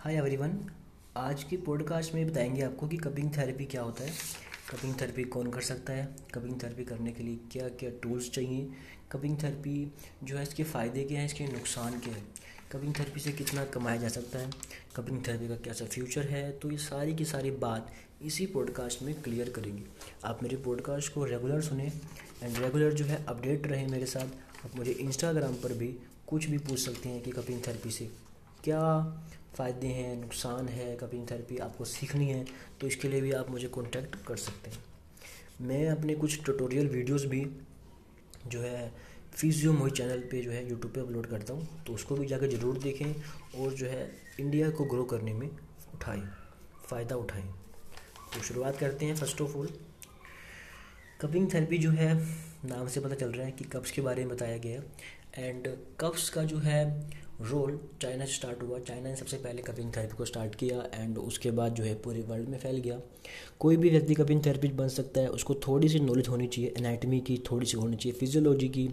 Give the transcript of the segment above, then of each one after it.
Hi everyone आज की podcast में बताएँगे आपको कि कपिंग थेरेपी क्या होता है। कपिंग थेरेपी कौन कर सकता है? कपिंग थेरेपी करने के लिए क्या क्या टूल्स चाहिए? कपिंग थेरेपी जो है इसके फ़ायदे क्या हैं, इसके नुकसान क्या है? कपिंग थेरेपी से कितना कमाया जा सकता है? कपिंग थेरेपी का कैसा फ्यूचर है? तो ये सारी की सारी बात इसी पॉडकास्ट में क्लियर करेंगे। आप मेरे पॉडकास्ट को रेगुलर सुने एंड रेगुलर जो है अपडेट रहे मेरे साथ। आप मुझे इंस्टाग्राम पर भी कुछ भी पूछ सकते हैं कि कपिंग थेरेपी से। क्या फ़ायदे हैं, नुकसान है कपिंग थेरेपी आपको सीखनी है तो इसके लिए भी आप मुझे कांटेक्ट कर सकते हैं। मैं अपने कुछ ट्यूटोरियल वीडियोस भी जो है फिजियो मोही चैनल पे जो है यूट्यूब पे अपलोड करता हूँ तो उसको भी जाकर ज़रूर देखें और जो है इंडिया को ग्रो करने में उठाएँ, फ़ायदा उठाएँ। तो शुरुआत करते हैं first of all cupping therapy जो है, नाम से पता चल रहा है कि कप्स के बारे में बताया गया है एंड कप्स का जो है रोल चाइना से स्टार्ट हुआ। चाइना ने सबसे पहले कपिंग थेरेपी को स्टार्ट किया एंड उसके बाद जो है पूरे वर्ल्ड में फैल गया। कोई भी व्यक्ति कपिंग थेरेपिस्ट बन सकता है, उसको थोड़ी सी नॉलेज होनी चाहिए एनाटमी की थोड़ी सी होनी चाहिए फिजियोलॉजी की।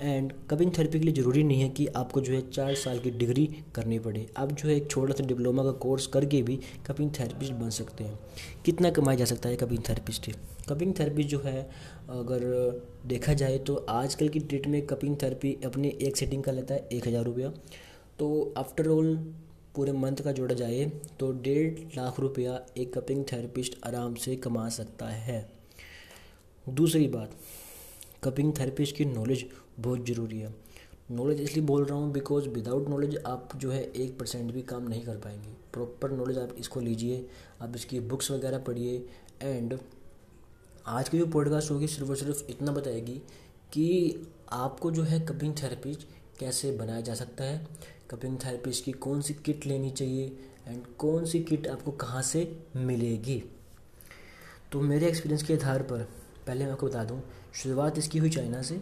एंड कपिंग थेरेपी के लिए ज़रूरी नहीं है कि आपको जो है चार साल की डिग्री करनी पड़े। आप जो है एक छोटा सा डिप्लोमा का कोर्स करके भी कपिंग थेरेपिस्ट बन सकते हैं। कितना कमाया जा सकता है कपिंग थेरेपिस्ट कपिंग थेरेपिस्ट जो है, अगर देखा जाए तो आजकल की डेट में कपिंग थेरेपी अपनी एक सेटिंग का लेता है एक हज़ार रुपया। तो आफ्टर ऑल पूरे मंथ का जोड़ा जाए तो डेढ़ लाख रुपया एक कपिंग थेरेपिस्ट आराम से कमा सकता है। दूसरी बात कपिंग थेरेपिस्ट की नॉलेज बहुत ज़रूरी है। नॉलेज इसलिए बोल रहा हूँ बिकॉज़ विदाउट नॉलेज आप जो है एक परसेंट भी काम नहीं कर पाएँगे। प्रॉपर नॉलेज आप इसको लीजिए, आप इसकी बुक्स वगैरह पढ़िए एंड आज की जो पॉडकास्ट होगी सिर्फ़ और सिर्फ़ इतना बताएगी कि आपको जो है कपिंग थेरेपिस्ट कैसे बनाया जा सकता है कपिंग थेरेपिस्ट की कौन सी किट लेनी चाहिए एंड कौन सी किट आपको कहाँ से मिलेगी? तो मेरे एक्सपीरियंस के आधार पर, पहले मैं आपको बता दूँ, शुरुआत इसकी हुई चाइना से।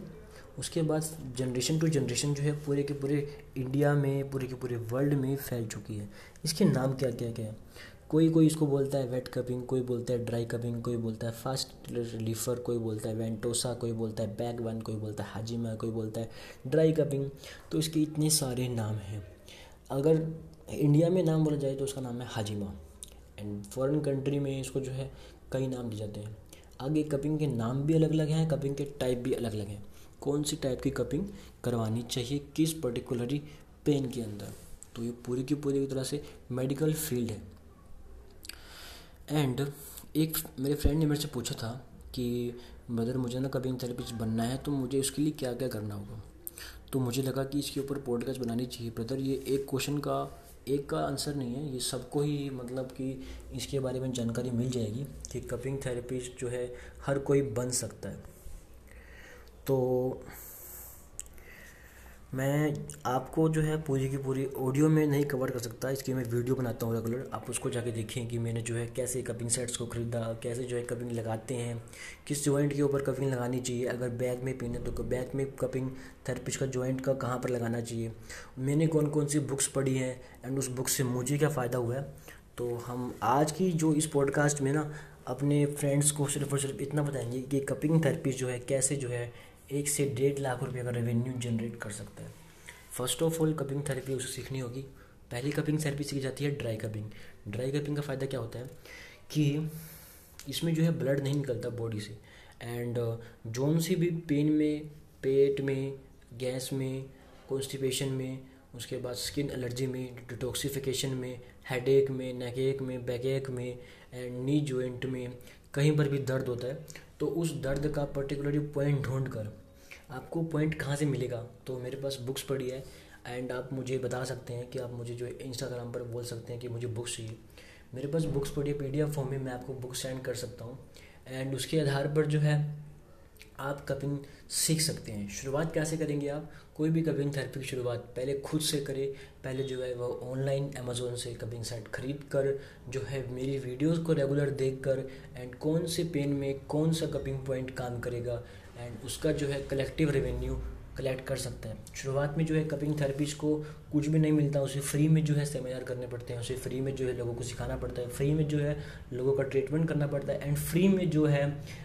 उसके बाद जनरेशन टू जनरेशन जो है पूरे के पूरे इंडिया में, पूरे के पूरे वर्ल्ड में फैल चुकी है। इसके नाम क्या क्या क्या है? कोई कोई इसको बोलता है वेट कपिंग कोई बोलता है ड्राई कपिंग कोई बोलता है फास्ट रिलीफर कोई बोलता है वेंटोसा कोई बोलता है बैग वन कोई बोलता है हाजिमा कोई बोलता है ड्राई कपिंग तो इसके इतने सारे नाम हैं। अगर इंडिया में नाम बोला जाए तो उसका नाम है हाजिमा एंड फॉरेन कंट्री में इसको जो है कई नाम दिए जाते हैं। आगे कपिंग के नाम भी अलग अलग हैं कपिंग के टाइप भी अलग अलग हैं। कौन सी टाइप की कपिंग करवानी चाहिए, किस पर्टिकुलरली पेन के अंदर? तो ये पूरी की पूरी तरह से मेडिकल फ़ील्ड है। एंड एक मेरे फ्रेंड ने मेरे से पूछा था कि ब्रदर मुझे ना कभी थेरेपिस्ट बनना है तो मुझे उसके लिए क्या क्या करना होगा? तो मुझे लगा कि इसके ऊपर पॉडकास्ट बनानी चाहिए। ब्रदर ये एक क्वेश्चन का, एक का आंसर नहीं है। ये सबको ही मतलब कि इसके बारे में जानकारी मिल जाएगी कि कपिंग थेरेपिस्ट जो है, हर कोई बन सकता है। तो मैं आपको जो है पूरी की पूरी ऑडियो में नहीं कवर कर सकता, इसकी मैं वीडियो बनाता हूँ रेगुलर आप उसको जाके देखें कि मैंने जो है कैसे कपिंग सेट्स को ख़रीदा, कैसे जो है कपिंग लगाते हैं, किस जॉइंट के ऊपर कपिंग लगानी चाहिए। अगर बैक में पीने तो बैक में कपिंग थेरेपिस्ट का जॉइंट का कहाँ पर लगाना चाहिए। मैंने कौन कौन सी बुक्स पढ़ी हैं एंड उस बुक से मुझे क्या फ़ायदा हुआ है? तो हम आज की जो इस पॉडकास्ट में ना अपने फ्रेंड्स को सिर्फ़ और सिर्फ़ इतना बताएँगे कि कपिंग थेरेपी जो है कैसे जो है एक से डेढ़ लाख रुपये का रेवेन्यू जनरेट कर सकता है। First of all cupping therapy उसे सीखनी होगी। पहली कपिंग थेरेपी सीखी जाती है ड्राई कपिंग ड्राई कपिंग का फ़ायदा क्या होता है कि इसमें जो है ब्लड नहीं निकलता बॉडी से। एंड जोन सी भी पेन में, पेट में, गैस में कॉन्स्टिपेशन में, उसके बाद स्किन एलर्जी में डिटॉक्सिफिकेशन में हेडेक में नेक में बैक एक में एंड नी जॉइंट में, कहीं पर भी दर्द होता है तो उस दर्द का पर्टिकुलरली पॉइंट ढूंढ कर आपको पॉइंट कहाँ से मिलेगा? तो मेरे पास बुक्स पड़ी है एंड आप मुझे बता सकते हैं कि आप मुझे जो इंस्टाग्राम पर बोल सकते हैं कि मुझे बुक्स चाहिए। मेरे पास बुक्स पड़ी है पी फॉर्म में मैं आपको बुक सेंड कर सकता हूँ। एंड उसके आधार पर जो है आप कपिंग सीख सकते हैं। शुरुआत कैसे करेंगे आप? कोई भी कपिंग थेरेपी की शुरुआत पहले खुद से करें। पहले जो है वो ऑनलाइन अमेजोन से कपिंग सेट खरीद कर, जो है मेरी वीडियोस को रेगुलर देख कर एंड कौन से पेन में कौन सा कपिंग पॉइंट काम करेगा एंड उसका जो है कलेक्टिव रेवेन्यू कलेक्ट कर सकते हैं। शुरुआत में जो है कपिंग थेरेपीज को कुछ भी नहीं मिलता, उसे फ्री में जो है सेमिनार करने पड़ते हैं, उसे फ्री में जो है लोगों को सिखाना पड़ता है फ्री में जो है लोगों का ट्रीटमेंट करना पड़ता है एंड फ्री में जो है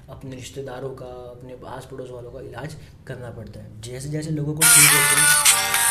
अपने रिश्तेदारों का, अपने आस पड़ोस वालों का इलाज करना पड़ता है। जैसे जैसे लोगों को ठीक होते हैं